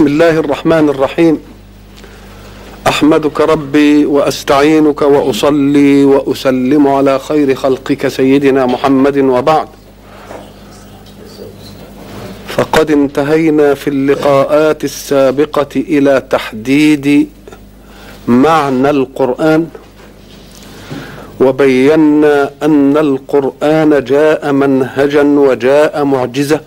بسم الله الرحمن الرحيم. أحمدك ربي وأستعينك وأصلي وأسلم على خير خلقك سيدنا محمد وبعد. فقد انتهينا في اللقاءات السابقة إلى تحديد معنى القرآن وبينا أن القرآن جاء منهجا وجاء معجزة.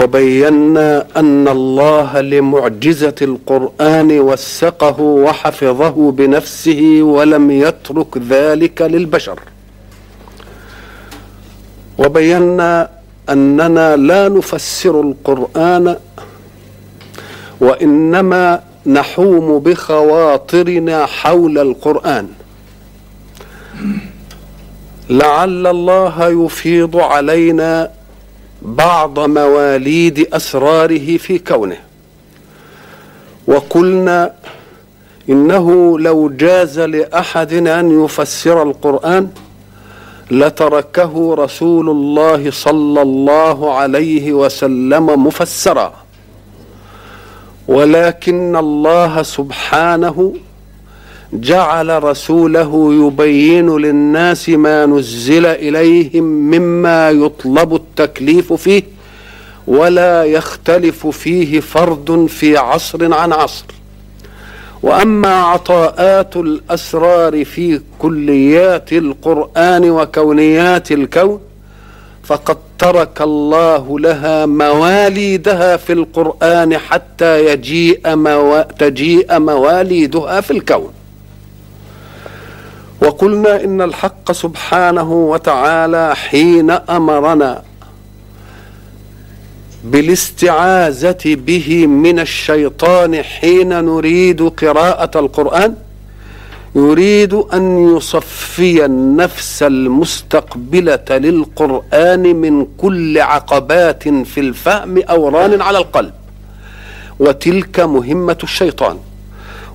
وبينا أن الله لمعجزة القرآن وثقه وحفظه بنفسه ولم يترك ذلك للبشر. وبينا أننا لا نفسر القرآن وإنما نحوم بخواطرنا حول القرآن. لعل الله يفيض علينا بعض مواليد أسراره في كونه. وقلنا إنه لو جاز لأحد أن يفسر القرآن لتركه رسول الله صلى الله عليه وسلم مفسرا. ولكن الله سبحانه جعل رسوله يبين للناس ما نزل إليهم مما يطلب التكليف فيه ولا يختلف فيه فرد في عصر عن عصر. وأما عطاءات الأسرار في كليات القرآن وكونيات الكون فقد ترك الله لها مواليدها في القرآن حتى يجيء مو... تجيء مواليدها في الكون. وقلنا إن الحق سبحانه وتعالى حين أمرنا بالاستعاذة به من الشيطان حين نريد قراءة القرآن يريد أن يصفي النفس المستقبلة للقرآن من كل عقبات في الفهم أو ران على القلب. وتلك مهمة الشيطان.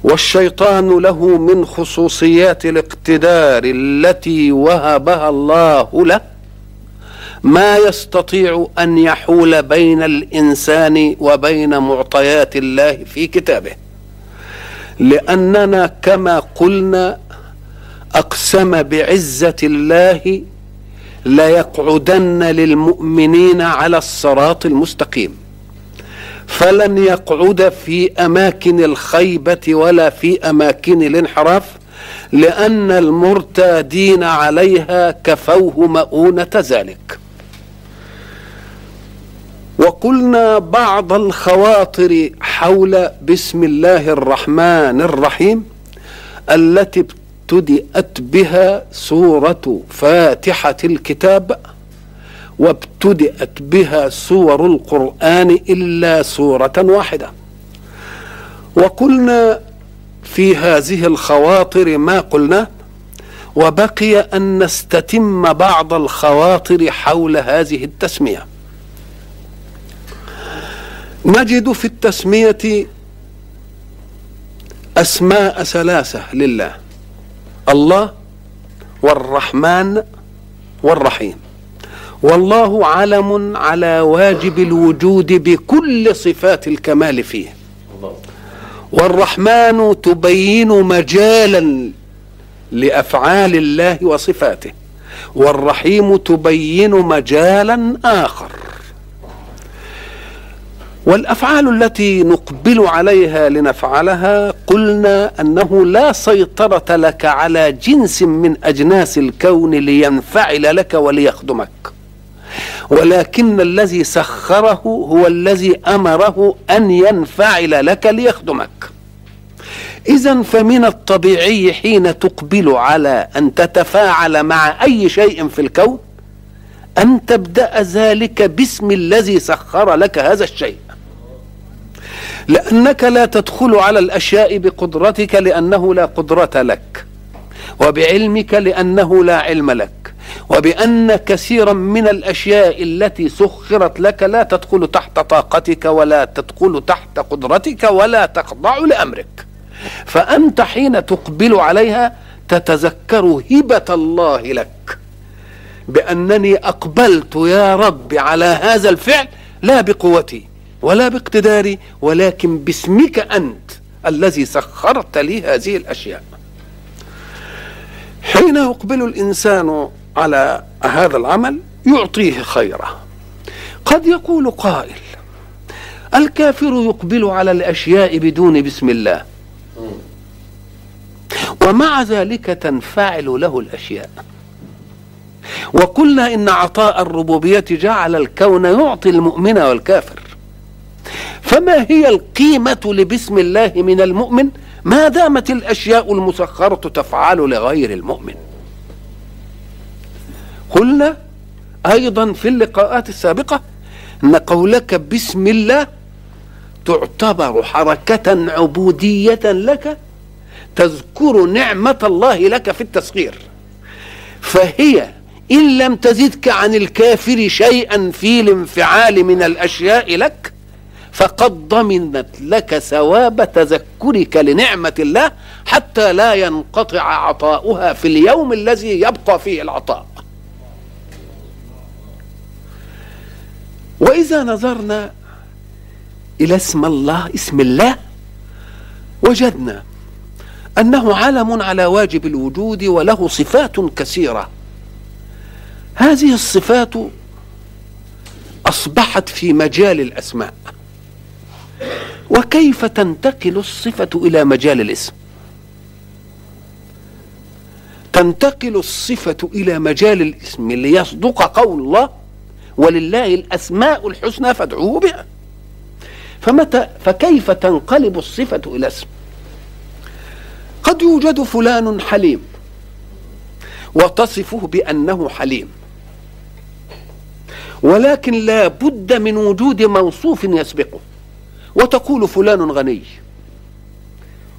والشيطان له من خصوصيات الاقتدار التي وهبها الله له ما يستطيع أن يحول بين الإنسان وبين معطيات الله في كتابه. لأننا كما قلنا أقسم بعزة الله ليقعدن للمؤمنين على الصراط المستقيم. فلن يقعد في أماكن الخيبة ولا في أماكن الانحراف لأن المرتادين عليها كفوه مؤونة ذلك. وقلنا بعض الخواطر حول بسم الله الرحمن الرحيم التي ابتدأت بها سورة فاتحة الكتاب وابتدأت بها سور القرآن إلا سورة واحدة. وقلنا في هذه الخواطر ما قلنا؟ وبقي أن نستتم بعض الخواطر حول هذه التسمية. نجد في التسمية أسماء ثلاثة لله الله والرحمن والرحيم. والله علم على واجب الوجود بكل صفات الكمال فيه. والرحمن تبين مجالا لأفعال الله وصفاته. والرحيم تبين مجالا آخر. والأفعال التي نقبل عليها لنفعلها قلنا أنه لا سيطرة لك على جنس من أجناس الكون لينفعل لك وليخدمك. ولكن الذي سخره هو الذي أمره أن ينفعل لك ليخدمك. إذا فمن الطبيعي حين تقبل على أن تتفاعل مع أي شيء في الكون أن تبدأ ذلك باسم الذي سخر لك هذا الشيء. لأنك لا تدخل على الأشياء بقدرتك لأنه لا قدرة لك وبعلمك لأنه لا علم لك. وبأن كثيرا من الأشياء التي سخرت لك لا تدخل تحت طاقتك ولا تدخل تحت قدرتك ولا تخضع لأمرك. فأنت حين تقبل عليها تتذكر هبة الله لك. بأنني أقبلت يا رب على هذا الفعل لا بقوتي ولا باقتداري ولكن باسمك أنت الذي سخرت لي هذه الأشياء. حين يقبل الإنسان على هذا العمل يعطيه خيره. قد يقول قائل الكافر يقبل على الأشياء بدون بسم الله. ومع ذلك تنفعل له الأشياء. وقلنا إن عطاء الربوبية جعل الكون يعطي المؤمن والكافر. فما هي القيمة لبسم الله من المؤمن؟ ما دامت الأشياء المسخرة تفعل لغير المؤمن. قلنا أيضا في اللقاءات السابقة أن قولك بسم الله تعتبر حركة عبودية لك تذكر نعمة الله لك في التسخير. فهي إن لم تزدك عن الكافر شيئا في الانفعال من الأشياء لك فقد ضمنت لك ثواب تذكرك لنعمة الله حتى لا ينقطع عطاؤها في اليوم الذي يبقى فيه العطاء. وإذا نظرنا إلى اسم الله اسم الله وجدنا أنه علم على واجب الوجود وله صفات كثيرة. هذه الصفات أصبحت في مجال الأسماء. وكيف تنتقل الصفة إلى مجال الاسم؟ تنتقل الصفة إلى مجال الاسم ليصدق قول الله ولله الأسماء الحسنى فادعوه بها. فمتى فكيف تنقلب الصفة إلى اسم؟ قد يوجد فلان حليم وتصفه بأنه حليم ولكن لا بد من وجود موصوف يسبقه وتقول فلان غني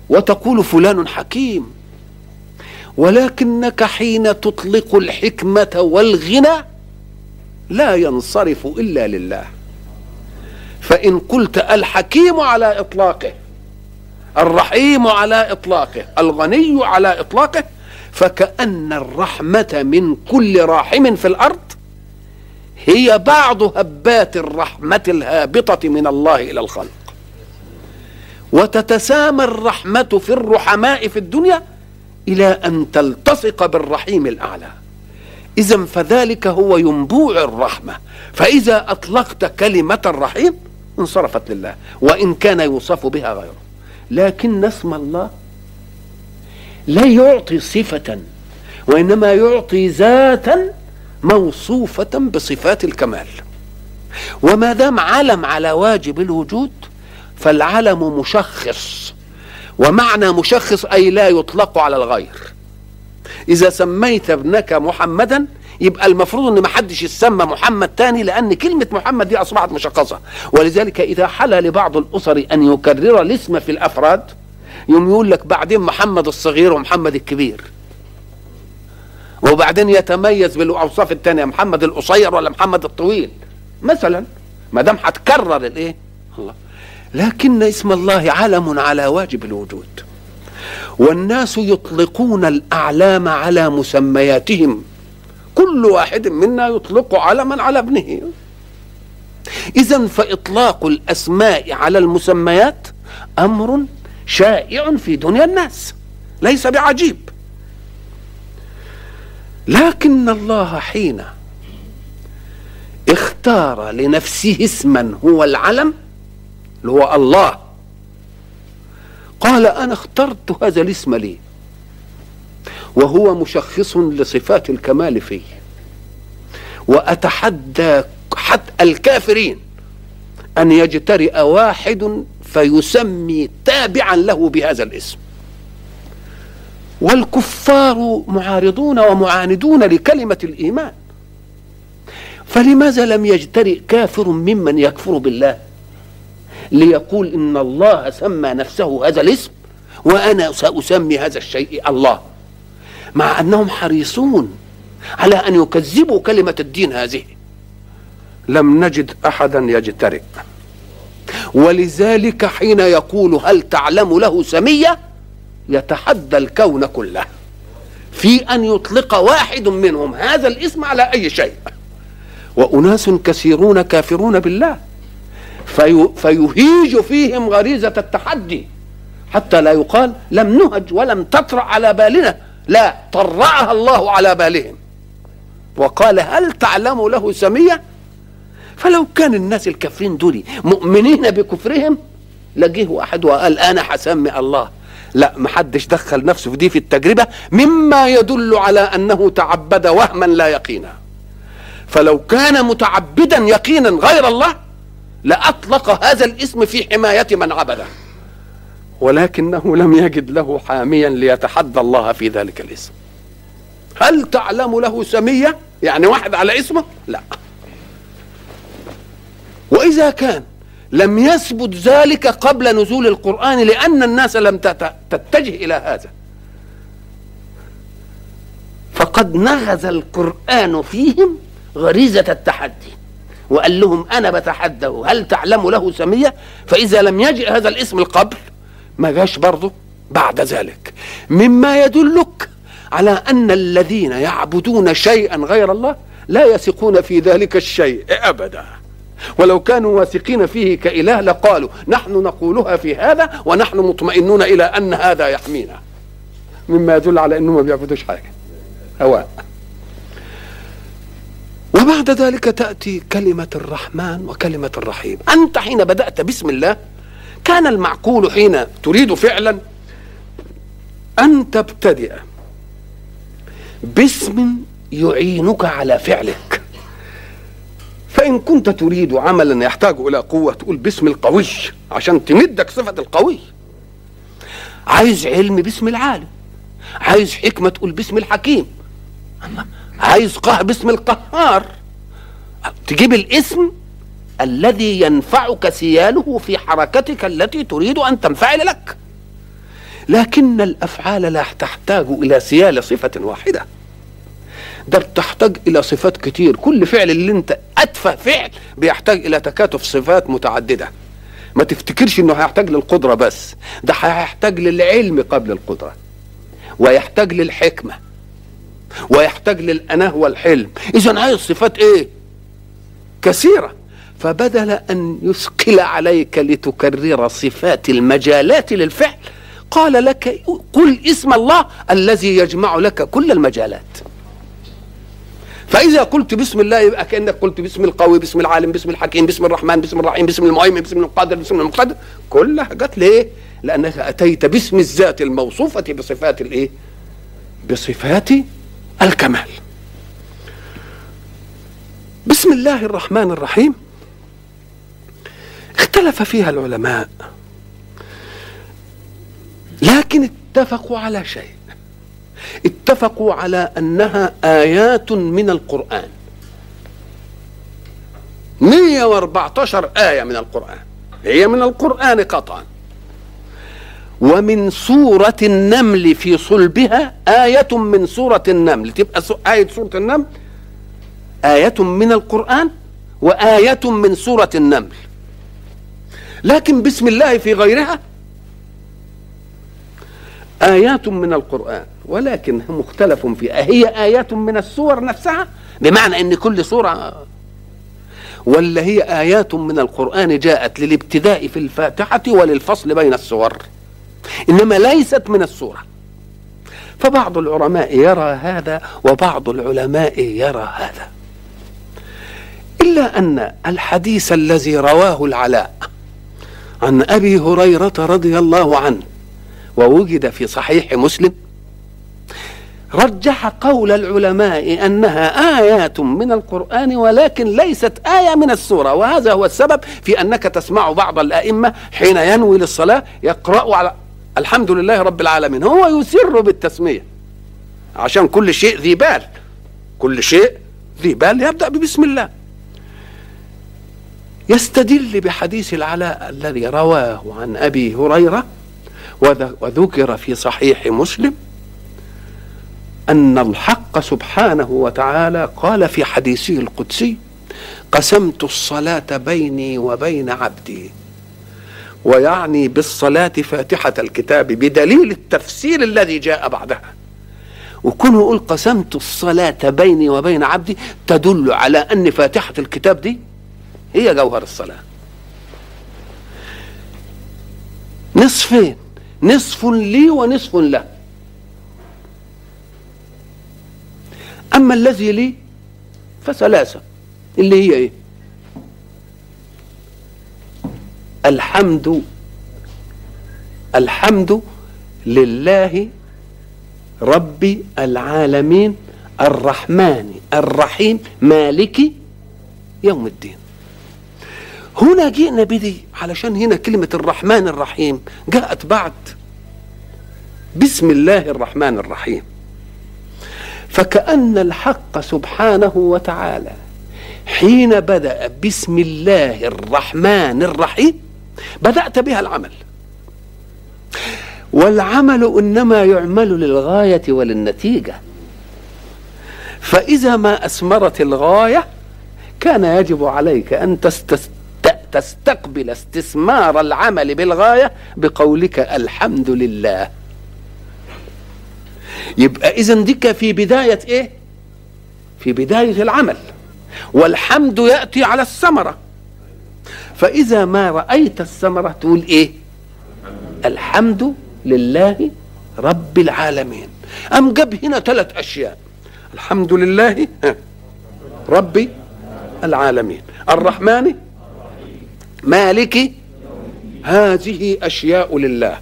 وتقول فلان حكيم ولكنك حين تطلق الحكمة والغنى لا ينصرف إلا لله. فإن قلت الحكيم على إطلاقه الرحيم على إطلاقه الغني على إطلاقه فكأن الرحمة من كل راحم في الأرض هي بعض هبات الرحمة الهابطة من الله إلى الخلق. وتتسامى الرحمة في الرحماء في الدنيا إلى أن تلتصق بالرحيم الأعلى. إذا فذلك هو ينبوع الرحمة. فإذا أطلقت كلمة الرحيم انصرفت لله وإن كان يوصف بها غيره. لكن اسم الله لا يعطي صفة وإنما يعطي ذاتا موصوفة بصفات الكمال. وما دام علم على واجب الوجود فالعلم مشخص. ومعنى مشخص أي لا يطلق على الغير. إذا سميت ابنك محمدا يبقى المفروض إن ما حدش يسمى محمد تاني لأن كلمة محمد دي أصبحت مشخصة. ولذلك إذا حل لبعض الأسر أن يكرر الاسم في الأفراد يوم يقول لك بعدين محمد الصغير ومحمد الكبير. وبعدين يتميز بالأوصاف الثانية محمد القصير ولا محمد الطويل. مثلا ما دام هتكرر الإيه؟ الله. لكن اسم الله علم على واجب الوجود. والناس يطلقون الأعلام على مسمياتهم. كل واحد منا يطلق علما على ابنه. اذا فإطلاق الأسماء على المسميات أمر شائع في دنيا الناس ليس بعجيب. لكن الله حين اختار لنفسه اسما هو العلم اللي هو الله قال أنا اخترت هذا الاسم لي. وهو مشخص لصفات الكمال فيه. وأتحدى حتى الكافرين أن يجترئ واحد فيسمي تابعا له بهذا الاسم. والكفار معارضون ومعاندون لكلمة الإيمان. فلماذا لم يجترئ كافر ممن يكفر بالله؟ ليقول إن الله سمى نفسه هذا الاسم وأنا سأسمي هذا الشيء الله. مع أنهم حريصون على أن يكذبوا كلمة الدين هذه. لم نجد أحدا يجترئ. ولذلك حين يقول هل تعلم له سمية يتحدى الكون كله. في أن يطلق واحد منهم هذا الاسم على أي شيء. وأناس كثيرون كافرون بالله. في فيهيج فيهم غريزة التحدي. حتى لا يقال لم نهج ولم تطرأ على بالنا. لا طرأها الله على بالهم. وقال هل تعلم له سمية؟ فلو كان الناس الكافرين دول مؤمنين بكفرهم لجيه واحد وقال أنا حسمي الله. لا محدش دخل نفسه في دي في التجربة مما يدل على أنه تعبد وهما لا يقينا. فلو كان متعبدا يقينا غير الله لأطلق هذا الاسم في حماية من عبده ولكنه لم يجد له حاميا ليتحدى الله في ذلك الاسم. هل تعلم له سمية؟ يعني واحد على اسمه؟ لا. وإذا كان لم يثبت ذلك قبل نزول القرآن لأن الناس لم تتجه إلى هذا فقد نغز القرآن فيهم غريزة التحدي. وقال لهم أنا بتحدى هل تعلم له سمية؟ فإذا لم يجئ هذا الاسم القبل ما جاش برضه بعد ذلك. مما يدلك على أن الذين يعبدون شيئا غير الله لا يثقون في ذلك الشيء أبدا. ولو كانوا واثقين فيه كإله لقالوا نحن نقولها في هذا ونحن مطمئنون إلى أن هذا يحمينا. مما يدل على أنهم ما بيعبدوش حاجة. هواء وبعد ذلك تأتي كلمة الرحمن وكلمة الرحيم. أنت حين بدأت بسم الله كان المعقول حين تريد فعلا أن تبتدئ باسم يعينك على فعلك. فإن كنت تريد عملا يحتاج إلى قوة تقول باسم القوي عشان تمدك صفة القوي. عايز علم باسم العالم عايز حكمة تقول باسم الحكيم. عايز قهر باسم القهار. تجيب الاسم الذي ينفعك سياله في حركتك التي تريد أن تنفعل لك. لكن الأفعال لا تحتاج إلى سيال صفة واحدة. ده بتحتاج إلى صفات كتير. كل فعل اللي أنت أتفه فعل بيحتاج إلى تكاتف صفات متعددة. ما تفتكرش إنه هيحتاج للقدرة بس. ده هيحتاج للعلم قبل القدرة. ويحتاج للحكمة. ويحتاج للأناه والحلم. اذا عايز صفات إيه؟ كثيرة. فبدل أن يثقل عليك لتكرر صفات المجالات للفعل قال لك قل اسم الله الذي يجمع لك كل المجالات. فإذا قلت بسم الله يبقى كأنك قلت بسم القوي بسم العالم بسم الحكيم بسم الرحمن بسم الرحيم بسم المؤمن بسم القادر بسم المقتدر كلها جت ليه؟ لأنك أتيت باسم الذات الموصوفة بصفات الإيه؟ بصفات الكمال. بسم الله الرحمن الرحيم. اختلف فيها العلماء لكن اتفقوا على شيء. اتفقوا على أنها آيات من القرآن. 114 آية من القرآن. هي من القرآن قطعا. ومن سورة النمل في صلبها آية من سورة النمل. تبقى آية سورة النمل؟ آية من القرآن وآية من سورة النمل. لكن بسم الله في غيرها آيات من القرآن ولكن مختلف فيها. هي آيات من السور نفسها؟ بمعنى أن كل سورة ولا هي آيات من القرآن جاءت للابتداء في الفاتحة وللفصل بين السور؟ إنما ليست من السورة فبعض العلماء يرى هذا وبعض العلماء يرى هذا. إلا أن الحديث الذي رواه العلاء عن أبي هريرة رضي الله عنه ووجد في صحيح مسلم رجح قول العلماء أنها آيات من القرآن ولكن ليست آية من السورة وهذا هو السبب في أنك تسمع بعض الأئمة حين ينوي للصلاة يقرأ على الحمد لله رب العالمين. هو يسر بالتسمية. عشان كل شيء ذي بال. كل شيء ذي بال يبدأ ببسم الله. يستدل بحديث العلاء الذي رواه عن أبي هريرة وذكر في صحيح مسلم أن الحق سبحانه وتعالى قال في حديثه القدسي قسمت الصلاة بيني وبين عبدي. ويعني بالصلاة فاتحة الكتاب بدليل التفسير الذي جاء بعدها. وكونه يقول قسمت الصلاة بيني وبين عبدي تدل على أن فاتحة الكتاب دي هي جوهر الصلاة. نصفين نصف لي ونصف له أما الذي لي فثلاثة اللي هي إيه؟ الحمد الحمد لله رب العالمين الرحمن الرحيم مالك يوم الدين. هنا جئنا بدي علشان هنا كلمة الرحمن الرحيم جاءت بعد بسم الله الرحمن الرحيم. فكأن الحق سبحانه وتعالى حين بدأ بسم الله الرحمن الرحيم بدأت بها العمل. والعمل إنما يعمل للغاية وللنتيجة. فإذا ما أثمرت الغاية كان يجب عليك أن تستقبل استثمار العمل بالغاية بقولك الحمد لله. يبقى إذا ديك في بداية إيه؟ في بداية العمل. والحمد يأتي على الثمرة. فإذا ما رأيت الثمرة تقول إيه؟ الحمد لله رب العالمين. أم جاب هنا ثلاث أشياء. الحمد لله رب العالمين. الرحمن مالك هذه أشياء لله.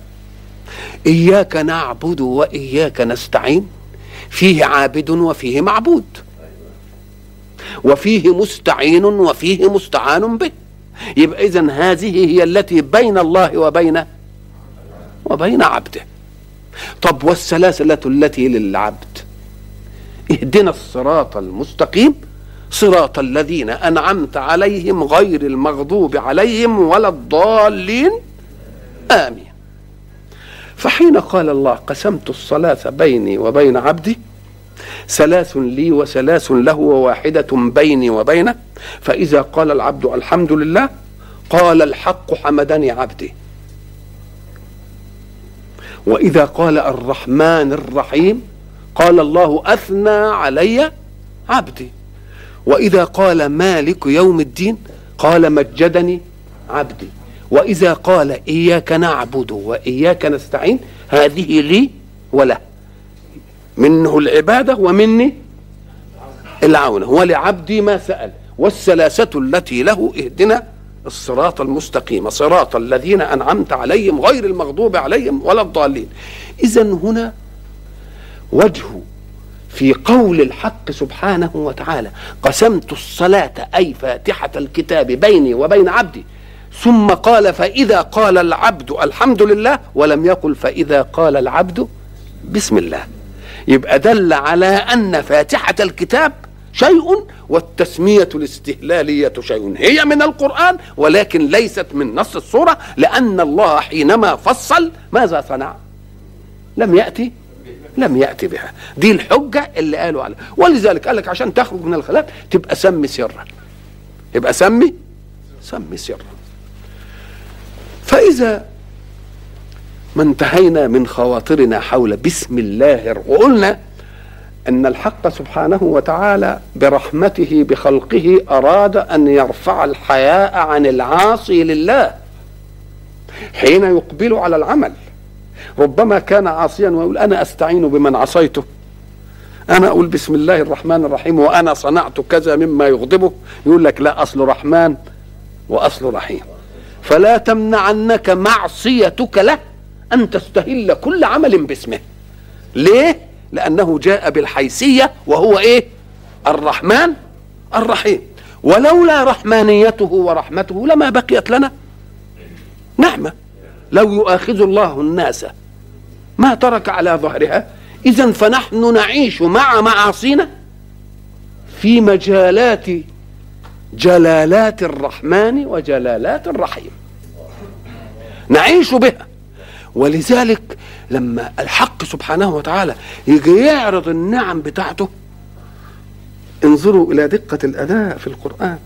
إياك نعبد وإياك نستعين. فيه عابد وفيه معبود. وفيه مستعين وفيه مستعان به. يبقى إذن هذه هي التي بين الله وبين وبين عبده. طب والسلاسلة التي للعبد؟ اهدنا الصراط المستقيم صراط الذين أنعمت عليهم غير المغضوب عليهم ولا الضالين. آمين. فحين قال الله قسمت الصلاة بيني وبين عبدي ثلاث لي وثلاث له وواحدة بيني وبينه. فإذا قال العبد الحمد لله قال الحق حمدني عبدي. وإذا قال الرحمن الرحيم قال الله أثنى علي عبدي. وإذا قال مالك يوم الدين قال مجدني عبدي. وإذا قال إياك نعبد وإياك نستعين هذه لي وله. منه العبادة ومني العونة. ولعبدي ما سأل. والثلاثة التي له اهدنا الصراط المستقيم. صراط الذين أنعمت عليهم غير المغضوب عليهم ولا الضالين. إذا هنا وجه في قول الحق سبحانه وتعالى قسمت الصلاة أي فاتحة الكتاب بيني وبين عبدي. ثم قال فإذا قال العبد الحمد لله ولم يقل فإذا قال العبد بسم الله. يبقى دل على أن فاتحة الكتاب شيء والتسمية الاستهلالية شيء. هي من القرآن ولكن ليست من نص الصورة لأن الله حينما فصل ماذا صنع؟ لم يأتي لم يأتي بها. دي الحجة اللي قالوا عليها ولذلك قال لك عشان تخرج من الخلاف تبقى سمي سرا. يبقى سمي؟ سمي سرا. فإذا ما انتهينا من خواطرنا حول بسم الله وقلنا أن الحق سبحانه وتعالى برحمته بخلقه أراد أن يرفع الحياء عن العاصي لله حين يقبل على العمل. ربما كان عاصيا ويقول أنا أستعين بمن عصيته. أنا أقول بسم الله الرحمن الرحيم وأنا صنعت كذا مما يغضبه. يقول لك لا أصل رحمن وأصل رحيم. فلا تمنعنك معصيتك له. أن تستهل كل عمل باسمه. ليه؟ لأنه جاء بالحيثية وهو إيه؟ الرحمن الرحيم. ولولا رحمانيته ورحمته لما بقيت لنا. نعمة. لو يؤاخذ الله الناس ما ترك على ظهرها اذا فنحن نعيش مع معاصينا في مجالات جلالات الرحمن وجلالات الرحيم. نعيش بها. ولذلك لما الحق سبحانه وتعالى يجي يعرض النعم بتاعته انظروا إلى دقة الاداء في القرآن.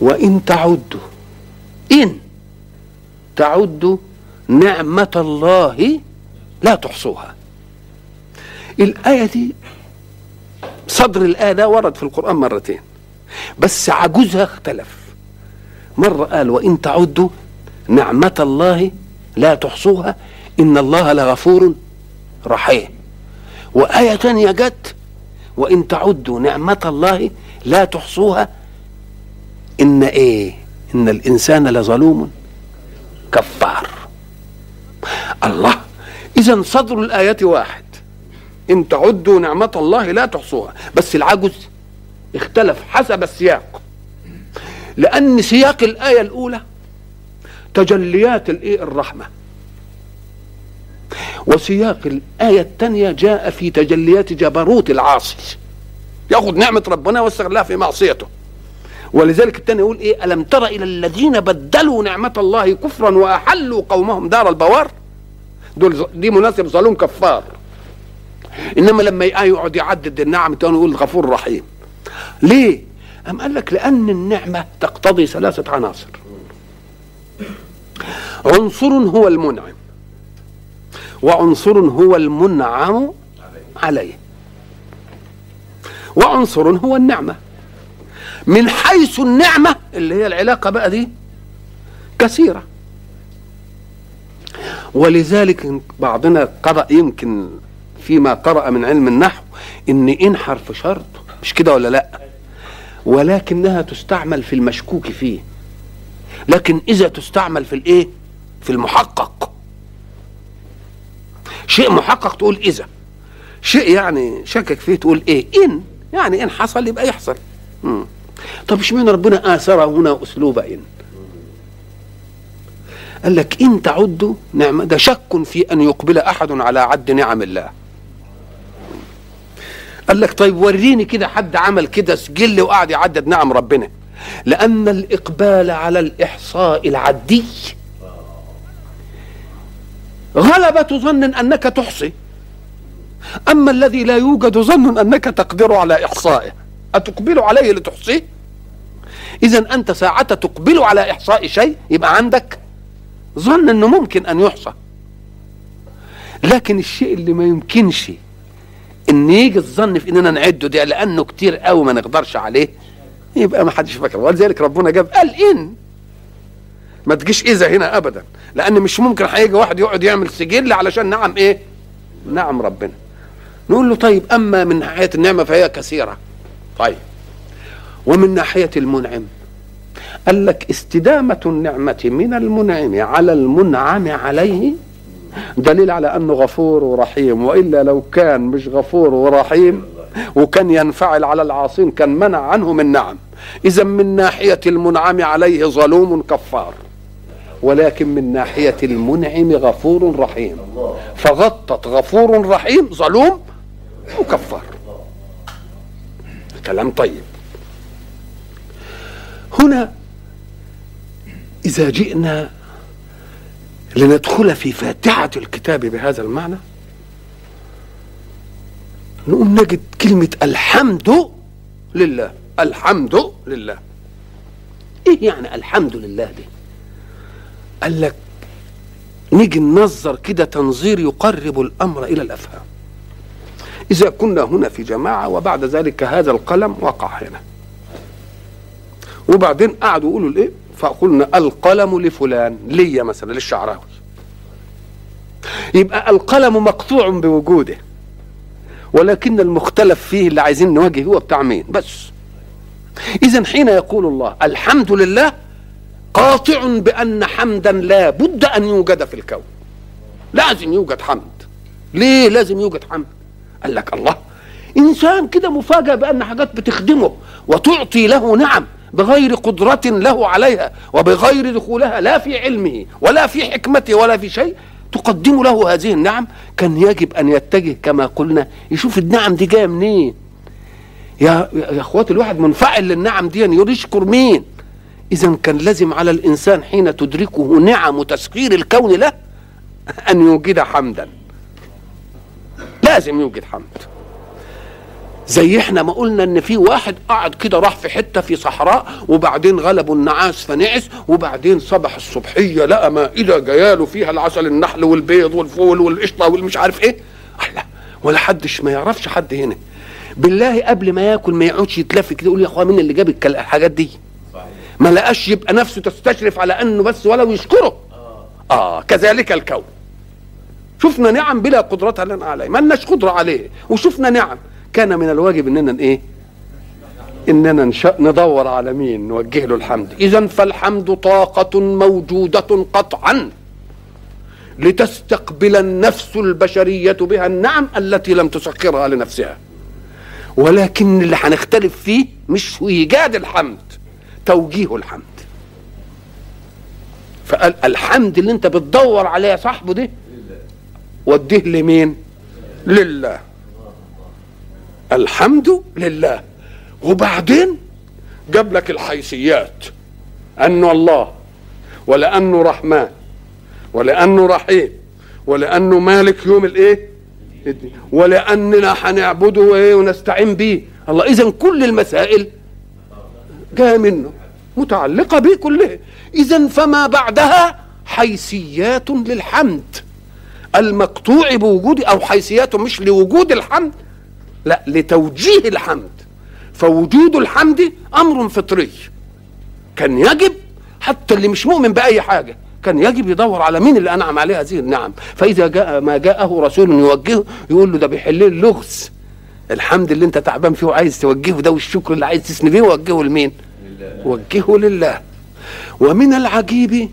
وإن تعدوا إن تعدوا نعمة الله لا تحصوها. الآية دي صدر الآية ده ورد في القرآن مرتين بس عجوزها اختلف. مرة قال وإن تعدوا نعمة الله لا تحصوها. إن الله لغفور رحيم. وآية تانية جت وإن تعدوا نعمة الله لا تحصوها إن إيه؟ إن الإنسان لظلوم كفار. الله إذا صدر الآية واحد. إن تعدوا نعمة الله لا تحصوها. بس العجز اختلف حسب السياق. لأن سياق الآية الأولى تجليات الإيه؟ الرحمة. وسياق الآية الثانية جاء في تجليات جبروت العاصي. يأخذ نعمة ربنا ويستغلها في معصيته. ولذلك الثاني يقول إيه؟ ألم تر إلى الذين بدلوا نعمة الله كفرا وأحلوا قومهم دار البوار؟ دول دي مناسب ظلوم كفار. إنما لما يقعد يعدد النعم تاني يقول غفور رحيم. ليه؟ أم قال لك لأن النعمة تقتضي ثلاثة عناصر. عنصر هو المنعم. وعنصر هو المنعم عليه. وعنصر هو النعمة. من حيث النعمة اللي هي العلاقة بقى دي كثيرة. ولذلك بعضنا قرأ يمكن فيما قرأ من علم النحو إن إن حرف شرط مش كده ولا لأ؟ ولكنها تستعمل في المشكوك فيه. لكن إذا تستعمل في الإيه؟ في المحقق. شيء محقق تقول إذا؟ شيء يعني شكك فيه تقول إيه؟ إن. يعني إن حصل يبقى يحصل. مم. طب اشمعنى ربنا آثر هنا أسلوب إن؟ قال لك إن تعدوا نعمة ده شك في أن يقبل أحد على عد نعم الله. قال لك طيب وريني كده حد عمل كده سجل وقعد يعدد نعم ربنا. لأن الإقبال على الإحصاء العدي غلبة ظن أنك تحصي. أما الذي لا يوجد ظن أنك تقدر على إحصائه أتقبل عليه لتحصيه؟ إذا أنت ساعة تقبل على إحصاء شيء يبقى عندك ظن أنه ممكن أن يحصى. لكن الشيء اللي ما يمكنش إن يجي الظن في إننا نعده ده لأنه كتير قوي ما نقدرش عليه يبقى ما حدش فاكر. ولذلك ربنا جاب قال إن ما تجيش إذا هنا ابدا. لأن مش ممكن هيجي واحد يقعد يعمل سجل علشان نعم إيه؟ نعم ربنا. نقول له طيب أما من ناحية النعمة فهي كثيرة. طيب. ومن ناحية المنعم. قال لك استدامة النعمة من المنعم على المنعم عليه دليل على أنه غفور ورحيم. وإلا لو كان مش غفور ورحيم وكان ينفعل على العاصين كان منع عنهم النعم إذا من ناحية المنعم عليه ظلوم كفار. ولكن من ناحية المنعم غفور رحيم. فغطت غفور رحيم ظلوم وكفار كلام طيب. هنا إذا جئنا لندخل في فاتحة الكتاب بهذا المعنى نقوم نجد كلمة الحمد لله. الحمد لله. إيه يعني الحمد لله دي؟ قال لك نيجي ننظر كده تنظير يقرب الأمر إلى الأفهام. إذا كنا هنا في جماعة وبعد ذلك هذا القلم وقع هنا. وبعدين قعدوا يقولوا الإيه؟ فقلنا القلم لفلان ليا مثلا للشعراوي. يبقى القلم مقطوع بوجوده ولكن المختلف فيه اللي عايزين نواجه هو بتاع مين؟ بس. اذا حين يقول الله الحمد لله قاطع بأن حمدا لا بد أن يوجد في الكون. لازم يوجد حمد. ليه لازم يوجد حمد؟ قال لك الله إنسان كده مفاجئ بأن حاجات بتخدمه وتعطي له نعم بغير قدرة له عليها وبغير دخولها لا في علمه ولا في حكمته ولا في شيء تقدم له هذه النعم. كان يجب أن يتجه كما قلنا. يشوف النعم دي جاية منين؟ يا يا أخواتي الواحد منفعل للنعم دي يشكر مين؟ إذا كان لازم على الإنسان حين تدركه نعم تسخير الكون له أن يوجد حمدا. لازم يوجد حمد. زي إحنا ما قلنا إن في واحد قعد كده راح في حتة في صحراء وبعدين غلبوا النعاس فنعس وبعدين صبح الصبحية لقى مائده جاياله فيها العسل النحل والبيض والفول والقشطة والمش عارف إيه. الله ولا حدش ما يعرفش حد هنا. بالله قبل ما ياكل ما يقعدش يتلف كده يقول يا أخويا مين اللي جاب الحاجات دي؟ ما لقاش يبقى نفسه تستشرف على أنه بس ولو يشكره. آه. كذلك الكون. شفنا نعم بلا قدرة لنا عليه ما لناش قدرة عليه وشفنا نعم كان من الواجب إننا إيه؟ إننا نش- ندور على مين نوجه له الحمد. اذا فالحمد طاقة موجودة قطعا. لتستقبل النفس البشرية بها النعم التي لم تسخرها لنفسها. ولكن اللي هنختلف فيه مش في إيجاد الحمد. توجيه الحمد. فقال الحمد اللي انت بتدور عليه يا صاحبه ده وديه لمين؟ لله. الحمد لله. وبعدين جاب لك الحيثيات. انه الله ولأنه رحمن ولأنه رحيم ولأنه مالك يوم الإيه. ولأننا هنعبده إيه ونستعين به. الله اذا كل المسائل جاية منه متعلقة به كلها اذا فما بعدها حيثيات للحمد. المقطوع بوجود أو حيثيات مش لوجود الحمد لا لتوجيه الحمد. فوجود الحمد أمر فطري. كان يجب حتى اللي مش مؤمن بأي حاجة كان يجب يدور على مين اللي أنعم عليه هذه النعم. فإذا جاء ما جاءه رسول يوجهه يقول له ده بيحل لي اللغز. الحمد اللي انت تعبان فيه وعايز توجهه ده والشكر اللي عايز تثني بيه وجهه لمين؟ وجهه لله. ومن العجيب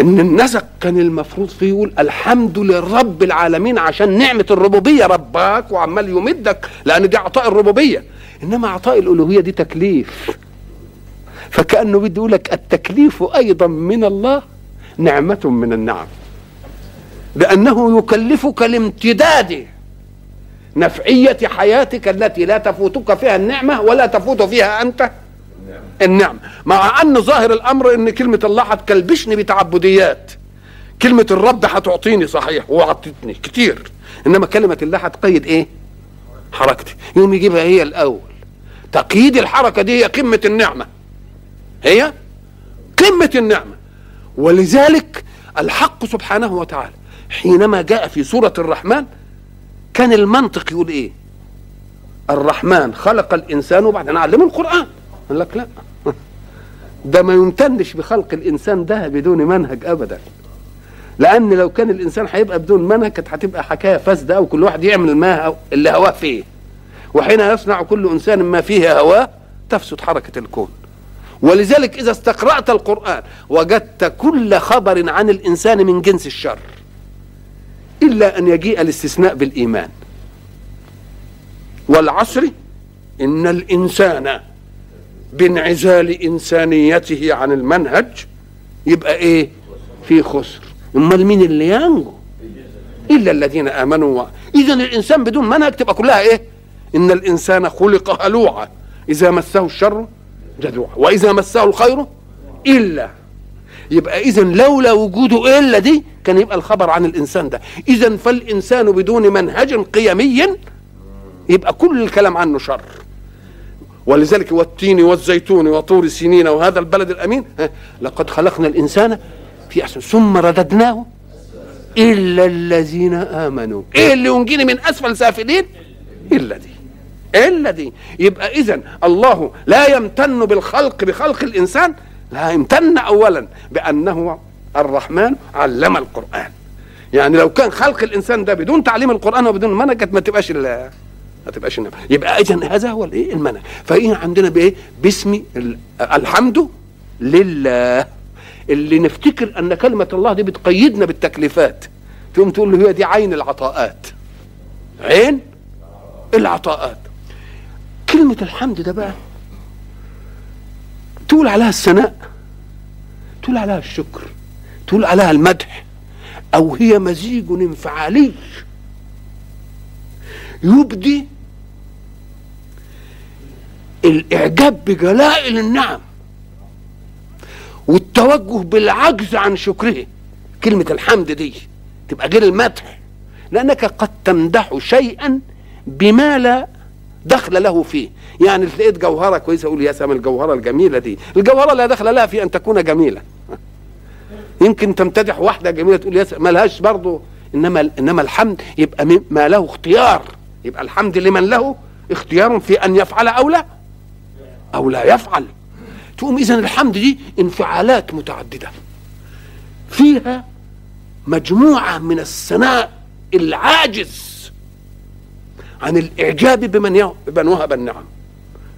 إن النسق كان المفروض فيه يقول الحمد للرب العالمين عشان نعمة الربوبية. رباك وعمال يمدك لأن دي عطاء الربوبية. إنما عطاء الألوهية دي تكليف. فكأنه بده يقول لك التكليف أيضا من الله نعمة من النعم. بأنه يكلفك لامتداد نفعية حياتك التي لا تفوتك فيها النعمة ولا تفوت فيها أنت؟ النعم. مع أن ظاهر الأمر إن كلمة الله هتكلبشني بتعبديات. كلمة الرب هتعطيني صحيح وعطتني كتير. إنما كلمة الله هتقيد إيه؟ حركتي. يوم يجيبها هي الأول. تقييد الحركة دي هي قمة النعمة. هي قمة النعمة. ولذلك الحق سبحانه وتعالى حينما جاء في سورة الرحمن كان المنطق يقول إيه؟ الرحمن خلق الإنسان وبعدين علمه القرآن. قال لك لا. ده ما يمتنش بخلق الإنسان ده بدون منهج ابدا. لأن لو كان الإنسان هيبقى بدون منهج كانت هتبقى حكاية فاسدة أو كل واحد يعمل ما اللي هواه فيه. وحين يصنع كل إنسان ما فيه هواه تفسد حركة الكون. ولذلك إذا استقرأت القرآن وجدت كل خبر عن الإنسان من جنس الشر. إلا أن يجيء الاستثناء بالإيمان. والعصر إن الإنسان بانعزال إنسانيته عن المنهج يبقى إيه؟ في خسر. أمال مين اللي ينجو؟ إلا الذين آمنوا و... اذا الإنسان بدون منهج تبقى كلها إيه؟ إن الإنسان خلق هلوعا إذا مسه الشر جزوعا وإذا مسه الخير إلا يبقى اذا لولا وجوده الا دي كان يبقى الخبر عن الإنسان ده؟ اذا فالإنسان بدون منهج قيمي يبقى كل الكلام عنه شر. ولذلك والتين والزيتون وطور سنين وهذا البلد الأمين لقد خلقنا الإنسان في أحسن ثم رددناه إلا الذين آمنوا. إيه؟ اللي ينجيني من أسفل سافلين؟ الا دي الا دي يبقى اذا الله لا يمتن بالخلق بخلق الإنسان لا يمتن اولا بأنه الرحمن علم القرآن. يعني لو كان خلق الإنسان ده بدون تعليم القرآن وبدون منهج كانت ما تبقاش ما تبقاش النعمة. يبقى اذا هذا هو الايه المنهج؟ فإيه عندنا بإيه؟ باسم ال- الحمد لله. اللي نفتكر أن كلمة الله دي بتقيدنا بالتكليفات. تقوم تقول له هي دي عين العطاءات. عين العطاءات. كلمة الحمد ده بقى تقول عليها الثناء تقول عليها الشكر تقول عليها المدح أو هي مزيج انفعالي. يبدي الإعجاب بجلائل النعم والتوجه بالعجز عن شكره. كلمة الحمد دي تبقى غير المدح لأنك قد تمدح شيئا بما لا دخل له فيه. يعني لقيت جوهرة كويسة أقول يا سلام الجوهرة الجميلة دي. الجوهرة لا دخل لها في أن تكون جميلة. يمكن تمتدح واحدة جميلة تقول يا سلام ملهاش برضه إنما إنما الحمد يبقى ما له اختيار. يبقى الحمد لمن له اختيار في أن يفعل أو لا. أو لا يفعل. تقوم إذا الحمد دي انفعالات متعددة. فيها مجموعة من الثناء العاجز عن الإعجاب بمن بمن وهب النعم.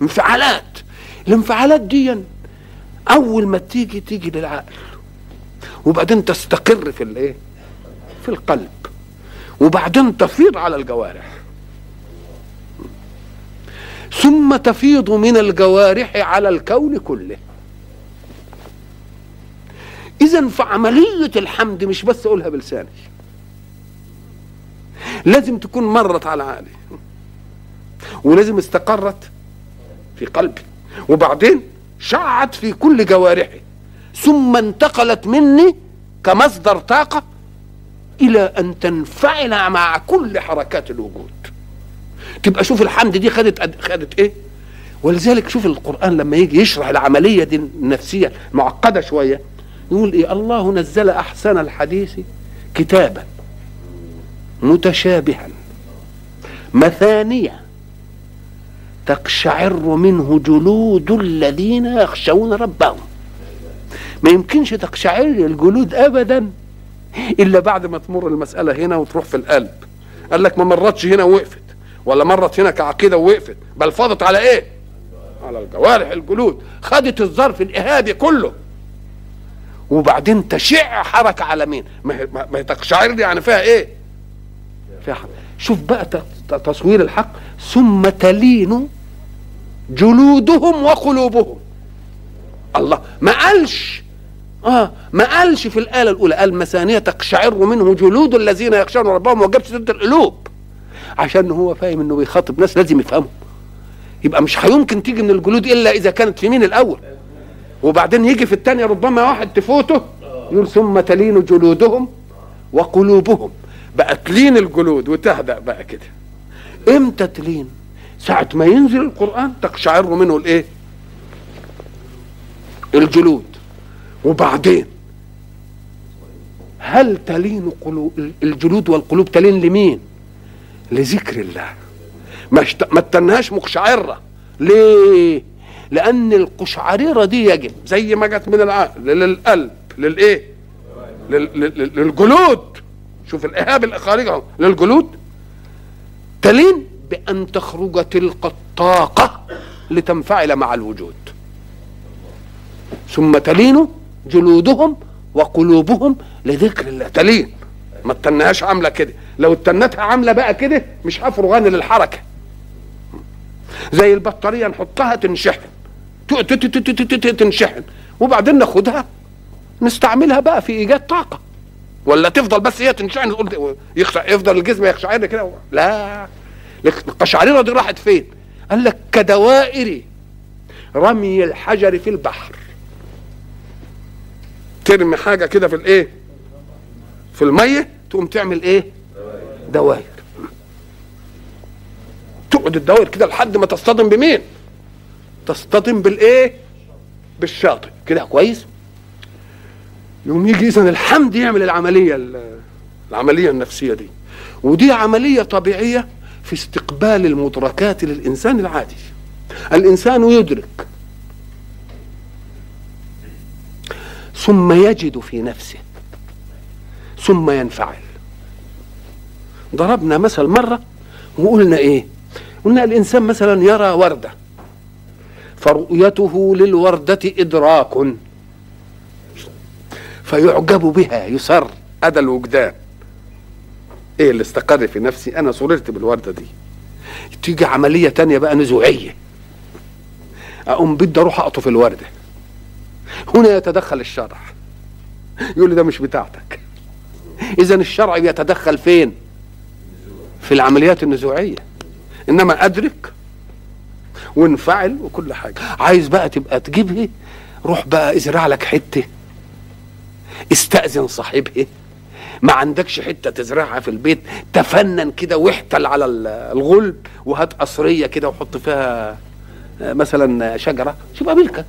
انفعالات. الانفعالات دي أول ما تيجي تيجي للعقل. وبعدين تستقر في الإيه؟ في القلب. وبعدين تفيض على الجوارح. ثم تفيض من الجوارح على الكون كله. إذا فعملية الحمد مش بس أقولها بلساني. لازم تكون مرت على عقلي. ولازم استقرت في قلبي. وبعدين شعت في كل جوارحي. ثم انتقلت مني كمصدر طاقة إلى أن تنفعل مع كل حركات الوجود. تبقى شوف الحمد دي خدت خدت إيه؟ ولذلك شوف القرآن لما يجي يشرح العملية دي النفسية معقدة شوية يقول إيه؟ الله نزل أحسن الحديث كتابا متشابها مثانية. تقشعر منه جلود الذين يخشون ربهم. ما يمكنش تقشعر الجلود ابدا إلا بعد ما تمر المسألة هنا وتروح في القلب. قال لك ما مرتش هنا ووقفت ولا مرت هنا كعقيدة ووقفت بل فاضت على إيه؟ على الجوارح الجلود. خدت الظرف الايهابي كله. وبعدين تشع حركة على مين؟ ما هي تقشعر يعني فيها إيه؟ فيها حركة. شوف بقى تصوير الحق. ثم تلين جلودهم وقلوبهم. الله ما قالش. آه ما قالش في الايه الأولى. قال مثانيه تقشعر منه جلود الذين يخشون ربهم وجاب سيره القلوب. عشان هو فاهم إنه بيخاطب ناس لازم يفهموا. يبقى مش هيمكن تيجي من الجلود إلا إذا كانت في مين الأول. وبعدين يجي في الثانية ربما واحد تفوته يقول ثم تلين جلودهم وقلوبهم. بقى تلين الجلود وتهدأ بقى كده. إمتى تلين؟ ساعة ما ينزل القرآن تقشعر منه الإيه؟ الجلود. وبعدين هل تلين قلوب الجلود والقلوب تلين لمين؟ لذكر الله. ما ما تنهاش مقشعرة. ليه؟ لأن القشعريرة دي يجب زي ما جت من العقل للقلب للإيه؟ للجلود. شوف الإيهاب الخارجي اهو للجلود. تلين؟ بأن تخرج تلك الطاقة لتنفعل مع الوجود. ثم تلين جلودهم وقلوبهم لذكر الله. تلين. ما تنهاش عاملة كده. لو اتنتها عاملة بقى كده مش هفرغان للحركة. زي البطارية نحطها تنشحن. تنشحن. وبعدين ناخدها نستعملها بقى في إيجاد طاقة. ولا تفضل بس هي تنشحن يفضل الجسم يخشعر كده لا. القشعريره دي راحت فين؟ قال لك كدوائر رمي الحجر في البحر. ترمي حاجة كده في الإيه؟ في المية تقوم تعمل إيه؟ دوائر. تقعد الدوائر كده لحد ما تصطدم بمين؟ تصطدم بالإيه؟ بالشاطئ. كده كويس؟ يوم يجي اذا الحمد يعمل العملية العملية النفسية دي. ودي عملية طبيعية في استقبال المدركات للإنسان العادي الإنسان يدرك. ثم يجد في نفسه. ثم ينفعل. ضربنا مثل مرة وقلنا إيه؟ قلنا الإنسان مثلا يرى وردة. فرؤيته للوردة إدراك. فيعجب بها يسر هذا الوجدان. إيه اللي استقر في نفسي؟ أنا سررت بالوردة دي. تيجي عملية تانية بقى نزوعية. أقوم بدي أروح أقطف الوردة. هنا يتدخل الشرع. يقول لي ده مش بتاعتك. اذا الشرع بيتدخل فين؟ في العمليات النزوعية. إنما أدرك وانفعل وكل حاجة. عايز بقى تبقى تجيبها روح بقى ازرع لك حتة. استأذن صاحبها ما عندكش حتة تزرعها في البيت تفنن كده واحتل على الغلب وهات قصرية كده وحط فيها مثلا شجرة. تبقى ملكك.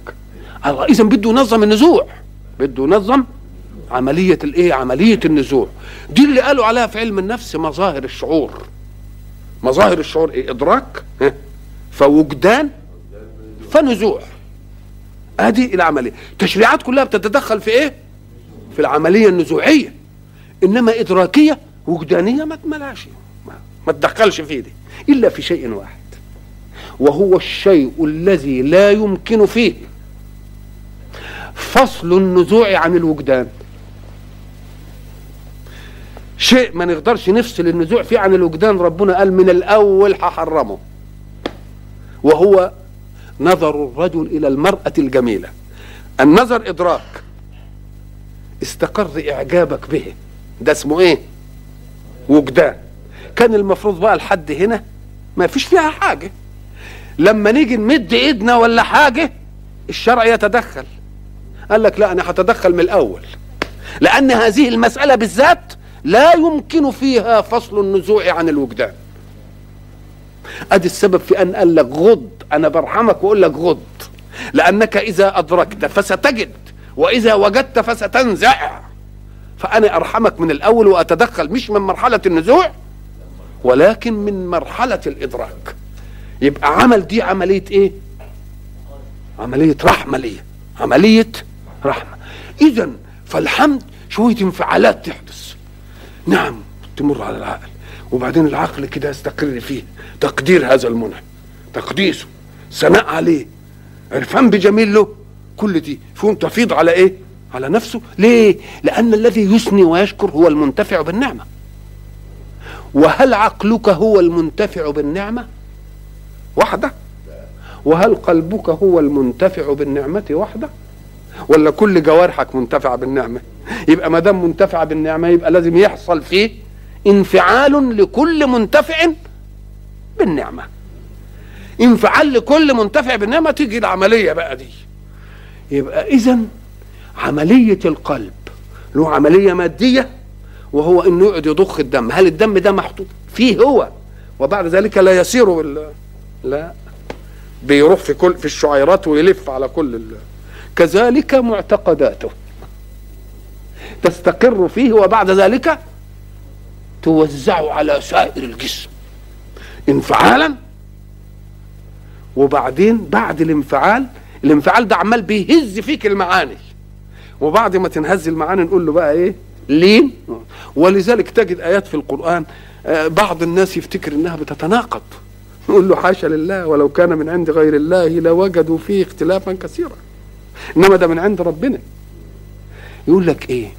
اذا بده ينظم النزوع. بده ينظم عملية الايه عملية النزوع. دي اللي قالوا عليها في علم النفس مظاهر الشعور. مظاهر الشعور إيه؟ إدراك. فوجدان فنزوع. ادي العملية. التشريعات كلها بتتدخل في إيه؟ في العملية النزوعية. إنما إدراكية وجدانية ما ملاش ما, ما تدخلش فيه دي إلا في شيء واحد وهو الشيء الذي لا يمكن فيه فصل النزوع عن الوجدان. شيء ما نقدرش نفصل النزوع فيه عن الوجدان ربنا قال من الأول هحرمه وهو نظر الرجل إلى المرأة الجميلة. النظر إدراك استقر إعجابك به. ده اسمه إيه؟ وجدان. كان المفروض بقى لحد هنا ما فيش فيها حاجة. لما نيجي نمد ايدنا ولا حاجة الشرع يتدخل. قال لك لا أنا هتدخل من الأول. لأن هذه المسألة بالذات لا يمكن فيها فصل النزوع عن الوجدان. أدي السبب في أن قال لك غض. أنا برحمك وأقول لك غض. لأنك إذا أدركت فستجد وإذا وجدت فستنزع. فأنا أرحمك من الأول وأتدخل مش من مرحلة النزوع ولكن من مرحلة الإدراك. يبقى عمل دي عملية إيه؟ عملية رحمة ليه عملية رحمة. اذا فالحمد شوية انفعالات تحدث. نعم تمر على العقل. وبعدين العقل كده يستقر فيه. تقدير هذا المنعم تقديسه. ثناء عليه. عرفان بجميل له. كل دي. فيهم تفيض على إيه؟ على نفسه. ليه؟ لأن الذي يثني ويشكر هو المنتفع بالنعمة. وهل عقلك هو المنتفع بالنعمة؟ وحدة. وهل قلبك هو المنتفع بالنعمة؟ وحدة. ولا كل جوارحك منتفعة بالنعمة؟ يبقى ما دام منتفع بالنعمة يبقى لازم يحصل فيه انفعال لكل منتفع بالنعمة. انفعال لكل منتفع بالنعمة تيجي العملية بقى دي. يبقى اذا عملية القلب له عملية مادية وهو انه يقعد يضخ الدم. هل الدم ده محطوط فيه هو؟ وبعد ذلك لا يسير لا. بيروح في كل في الشعيرات ويلف على كل. كذلك معتقداته. تستقر فيه وبعد ذلك توزع على سائر الجسم. انفعالا. وبعدين بعد الانفعال الانفعال ده عمال بيهز فيك المعاني. وبعد ما تنهز المعاني نقول له بقى إيه؟ لين. ولذلك تجد آيات في القرآن آه، بعض الناس يفتكر إنها بتتناقض. نقول له حاشا لله ولو كان من عند غير الله لوجدوا فيه اختلافا كثيرا. إنما ده من عند ربنا. يقول لك إيه؟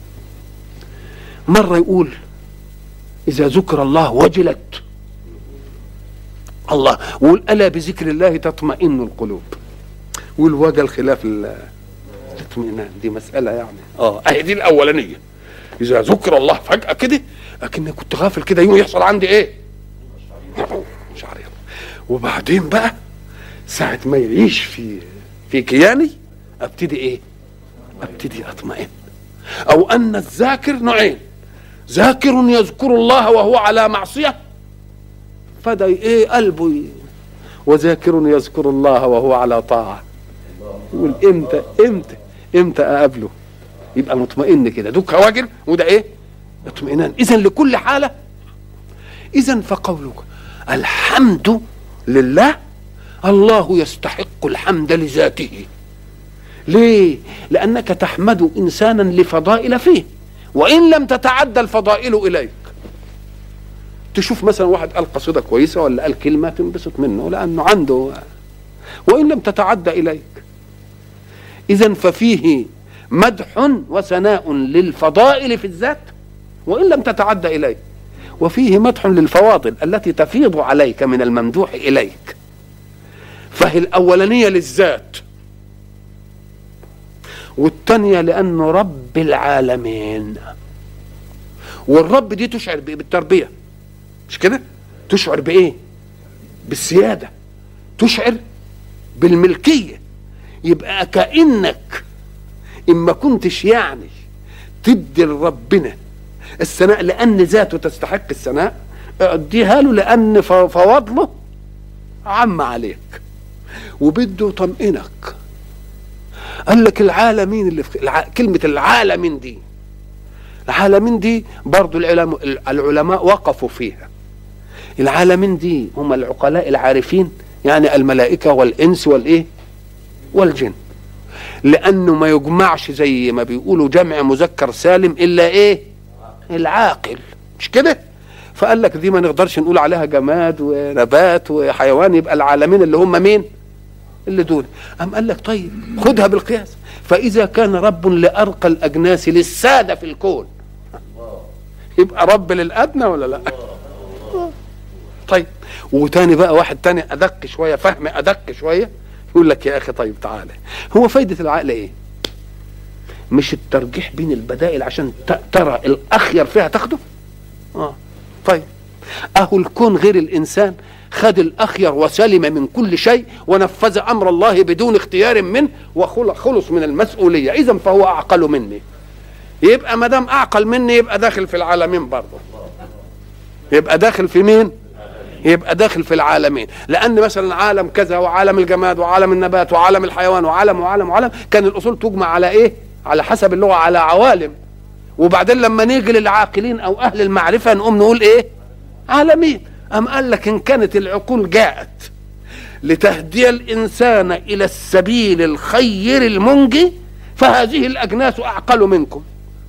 مرة يقول إذا ذكر الله وجلت. الله ويقول ألا بذكر الله تطمئن القلوب. والوجل خلاف الاطمئنان دي مسألة يعني. آه أهي دي الأولانية. إذا ذكر الله فجأة كده أكني كنت غافل كده يوم يحصل عندي إيه؟ مش عارف وبعدين بقى ساعة ما يعيش في في كياني أبتدي إيه؟ أبتدي أطمئن. أو أن الذاكر نوعين ذاكر يذكر الله وهو على معصية. فدا إيه؟ قلبه؟ وذاكر يذكر الله وهو على طاعة. يقول إمتى؟ إمتى؟ إمتى أقابله؟ يبقى مطمئن كده. دوك واجل وده إيه؟ اطمئنان. اذا لكل حالة. اذا فقولك الحمد لله الله يستحق الحمد لذاته. ليه؟ لأنك تحمد إنسانا لفضائل فيه. وإن لم تتعدى الفضائل إليك. تشوف مثلا واحد قال قصيدة كويسة ولا قال كلمة تنبسط منه لأنه عنده. وإن لم تتعدى إليك اذا ففيه مدح وثناء للفضائل في الذات وإن لم تتعدى إليك. وفيه مدح للفواضل التي تفيض عليك من الممدوح إليك. فهي الأولانية للذات. والثانية لأنه رب العالمين. والرب دي تشعر بالتربية. مش كده؟ تشعر بإيه؟ بالسيادة. تشعر بالملكية. يبقى كأنك اما كنتش يعني تدي لربنا الثناء لأن ذاته تستحق الثناء. اديها له لأن فضله عم عليك وبده يطمئنك. قال لك العالمين اللي في الع... كلمة العالمين دي العالمين دي برضو العلماء, العلماء وقفوا فيها. العالمين دي هم العقلاء العارفين يعني الملائكة والإنس والإيه؟ والجن. لأنه ما يجمعش زي ما بيقولوا جمع مذكر سالم إلا إيه؟ العاقل. مش كده؟ فقال لك دي ما نقدرش نقول عليها جماد ونبات وحيوان يبقى العالمين اللي هم مين؟ اللي دول. أم قال لك طيب خدها بالقياس. فإذا كان رب لأرقى الأجناس للسادة في الكون. يبقى رب للأدنى ولا لا؟ طيب. وتاني بقى واحد تاني أدق شوية فهم أدق شوية. يقول لك يا أخي طيب تعالى. هو فايدة العقل إيه؟ مش الترجيح بين البدائل عشان ترى الأخير فيها تاخده؟ آه. طيب. أهو الكون غير الإنسان خد الأخير وسلم من كل شيء ونفذ أمر الله بدون اختيار منه وخلص من المسؤولية. إذا فهو أعقل مني. يبقى ما دام أعقل مني يبقى داخل في العالمين برضه. يبقى داخل في مين؟ يبقى داخل في العالمين. لأن مثلا عالم كذا وعالم الجماد وعالم النبات وعالم الحيوان وعالم وعالم وعالم كان الأصول تجمع على إيه؟ على حسب اللغة على عوالم. وبعدين لما نيجي للعاقلين أو أهل المعرفة نقوم نقول إيه؟ عالمين. أم قال لك إن كانت العقول جاءت لتهدي الإنسان إلى السبيل الخير المنجي فهذه الأجناس أعقل منكم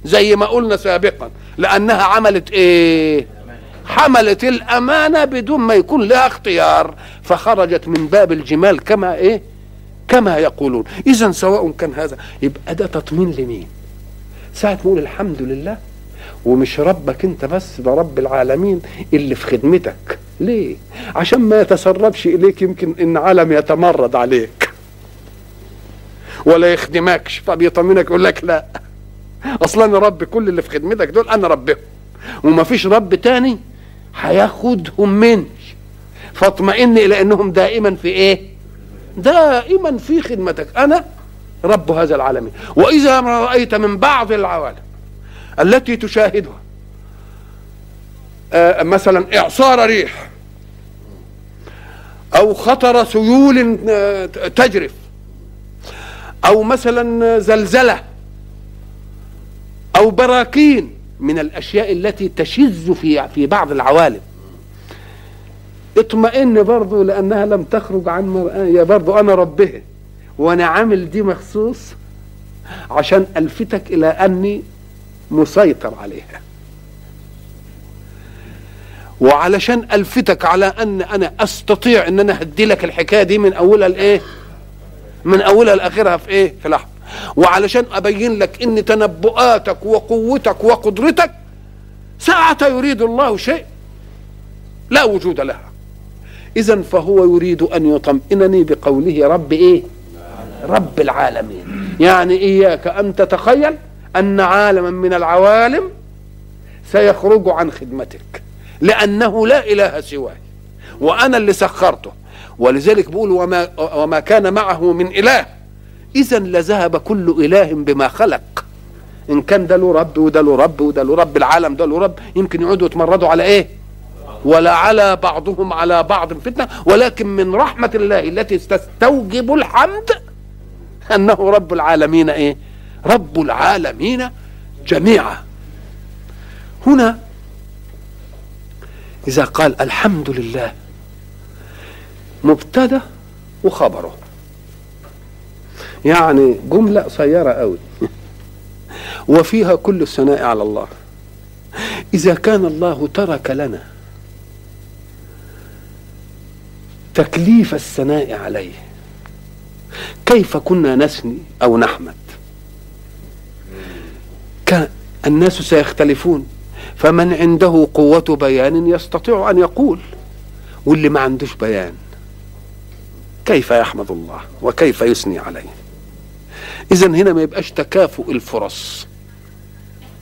زي ما قلنا سابقا لأنها عملت إيه؟ حملت الأمانة بدون ما يكون لها اختيار فخرجت من باب الجمال كما إيه؟ كما يقولون. إذا سواء كان هذا يبقى ده تطمين لمين؟ ساعة نقول الحمد لله ومش ربك أنت بس ده رب العالمين اللي في خدمتك. ليه؟ عشان ما يتسربش إليك يمكن إن عالم يتمرد عليك. ولا يخدمكش. فبيطمنك يقول لك لا. أصلا رب كل اللي في خدمتك دول أنا ربهم. وما فيش رب تاني هياخدهم مني فاطمئن إلى انهم دائما في إيه؟ دائما في خدمتك. أنا رب هذا العالمين. وإذا ما رأيت من بعض العوالم التي تشاهدها آه مثلا إعصار ريح أو خطر سيول آه تجرف أو مثلا زلزلة أو براكين من الأشياء التي تشذ في في بعض العوالم. اطمئن برضه لأنها لم تخرج عن مرآة برضه أنا ربها وأنا عامل دي مخصوص عشان ألفتك إلى أني مسيطر عليها. وعلشان ألفتك على أن أنا أستطيع إن أنا هدي لك الحكاية دي من أولها لإيه؟ من أولها لآخرها في إيه؟ في لحظة. وعلشان أبين لك إن تنبؤاتك وقوتك وقدرتك ساعة يريد الله شيء لا وجود لها. اذا فهو يريد أن يطمئنني بقوله رب إيه؟ رب العالمين. يعني إياك أن تتخيل أن عالما من العوالم سيخرج عن خدمتك لأنه لا إله سواي وأنا اللي سخرته. ولذلك بيقول وما وما كان معه من إله اذا لذهب كل إله بما خلق. إن كان ده له رب وده له رب وده له رب العالم ده له رب يمكن يقعدوا يتمردوا على إيه؟ ولا على بعضهم على بعض فتنة. ولكن من رحمة الله التي تستوجب الحمد أنه رب العالمين إيه؟ رب العالمين جميعا. هنا إذا قال الحمد لله مبتدأ وخبره. يعني جملة قصيرة قوي. وفيها كل الثناء على الله. إذا كان الله ترك لنا تكليف الثناء عليه كيف كنا نثني أو نحمد؟ كان الناس سيختلفون فمن عنده قوة بيان يستطيع أن يقول واللي ما عندوش بيان كيف يحمد الله؟ وكيف يثني عليه؟ إذا هنا ما يبقاش تكافؤ الفرص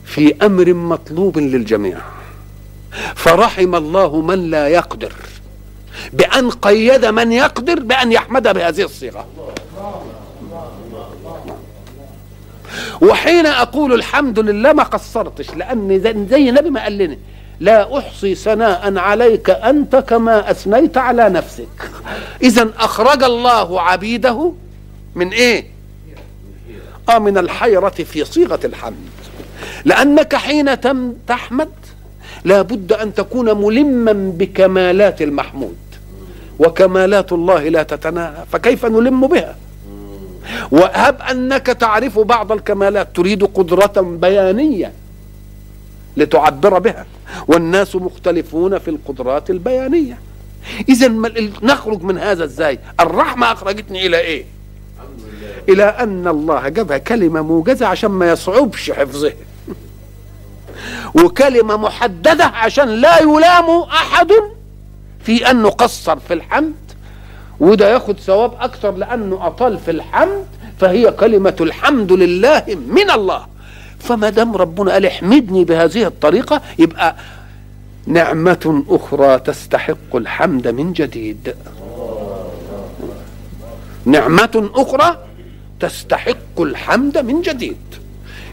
في أمر مطلوب للجميع. فرحم الله من لا يقدر بأن قيد من يقدر بأن يحمد بهذه الصيغة. وحين أقول الحمد لله ما قصرتش لأن زي النبي ما قال لنا لا أحصي ثناء عليك أنت كما أثنيت على نفسك. اذا أخرج الله عبيده من إيه؟ من الحيرة في صيغة الحمد. لأنك حين تم تحمد لابد أن تكون ملما بكمالات المحمود. وكمالات الله لا تتناهى فكيف نلم بها؟ وهب أنك تعرف بعض الكمالات. تريد قدرة بيانية لتعبر بها. والناس مختلفون في القدرات البيانية. اذا نخرج من هذا إزاي الرحمة أخرجتني إلى إيه؟ إلى أن الله جابها كلمة موجزة عشان ما يصعبش حفظها وكلمة محددة عشان لا يلام أحد في انه قصر في الحمد. وده ياخد ثواب أكثر لأنه أطال في الحمد فهي كلمة الحمد لله من الله. فما دام ربنا قال احمدني بهذه الطريقة يبقى نعمة أخرى تستحق الحمد من جديد. نعمة أخرى تستحق الحمد من جديد.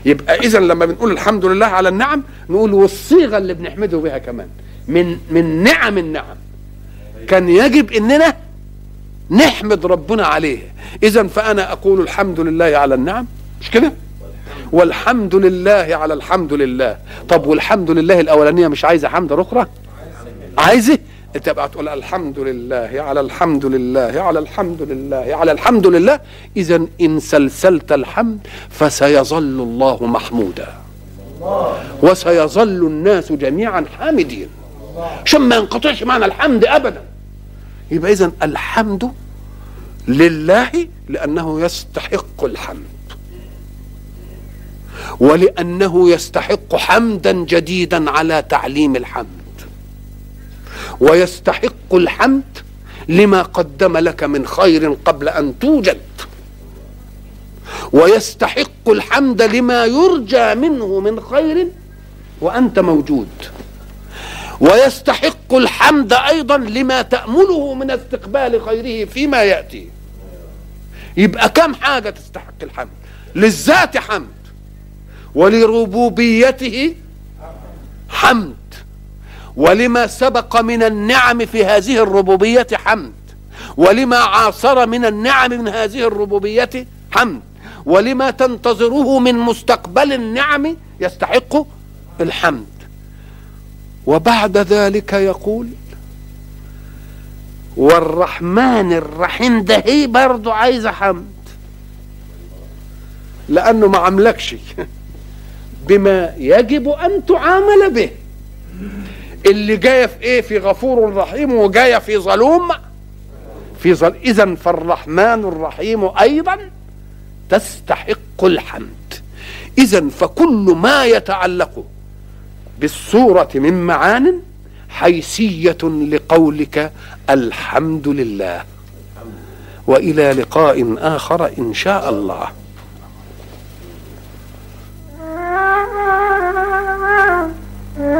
يبقى اذا لما بنقول الحمد لله على النعم نقول والصيغة اللي بنحمده بها كمان. من من نعم النعم. كان يجب إننا نحمد ربنا عليه. اذا فأنا أقول الحمد لله على النعم. مش كده؟ والحمد لله على الحمد لله. طب والحمد لله الأولانية مش عايزة حمد أخرى؟ عايزة. انت بقى تقول الحمد لله على الحمد لله على الحمد لله على الحمد لله. اذا إن سلسلت الحمد فسيظل الله محمودا. وسيظل الناس جميعا حامدين. عشان ما ينقطعش معنى الحمد ابدا. يبقى اذا الحمد لله لأنه يستحق الحمد. ولأنه يستحق حمدا جديدا على تعليم الحمد. ويستحق الحمد لما قدم لك من خير قبل أن توجد. ويستحق الحمد لما يرجى منه من خير وأنت موجود. ويستحق الحمد أيضا لما تأمله من استقبال خيره فيما يأتي. يبقى كم حاجة تستحق الحمد؟ للذات حمد. ولربوبيته حمد. ولما سبق من النعم في هذه الربوبية حمد. ولما عاصر من النعم من هذه الربوبية حمد. ولما تنتظره من مستقبل النعم يستحق الحمد. وبعد ذلك يقول والرحمن الرحيم ده هي برضه عايزه حمد. لأنه ما عملكش. بما يجب أن تعامل به. اللي جاية في إيه؟ في غفور رحيم وجاية في ظلوم. في ظل اذا فالرحمن الرحيم أيضا تستحق الحمد. اذا فكل ما يتعلق بالصورة من معان حيثية لقولك الحمد لله. وإلى لقاء آخر إن شاء الله. Thank.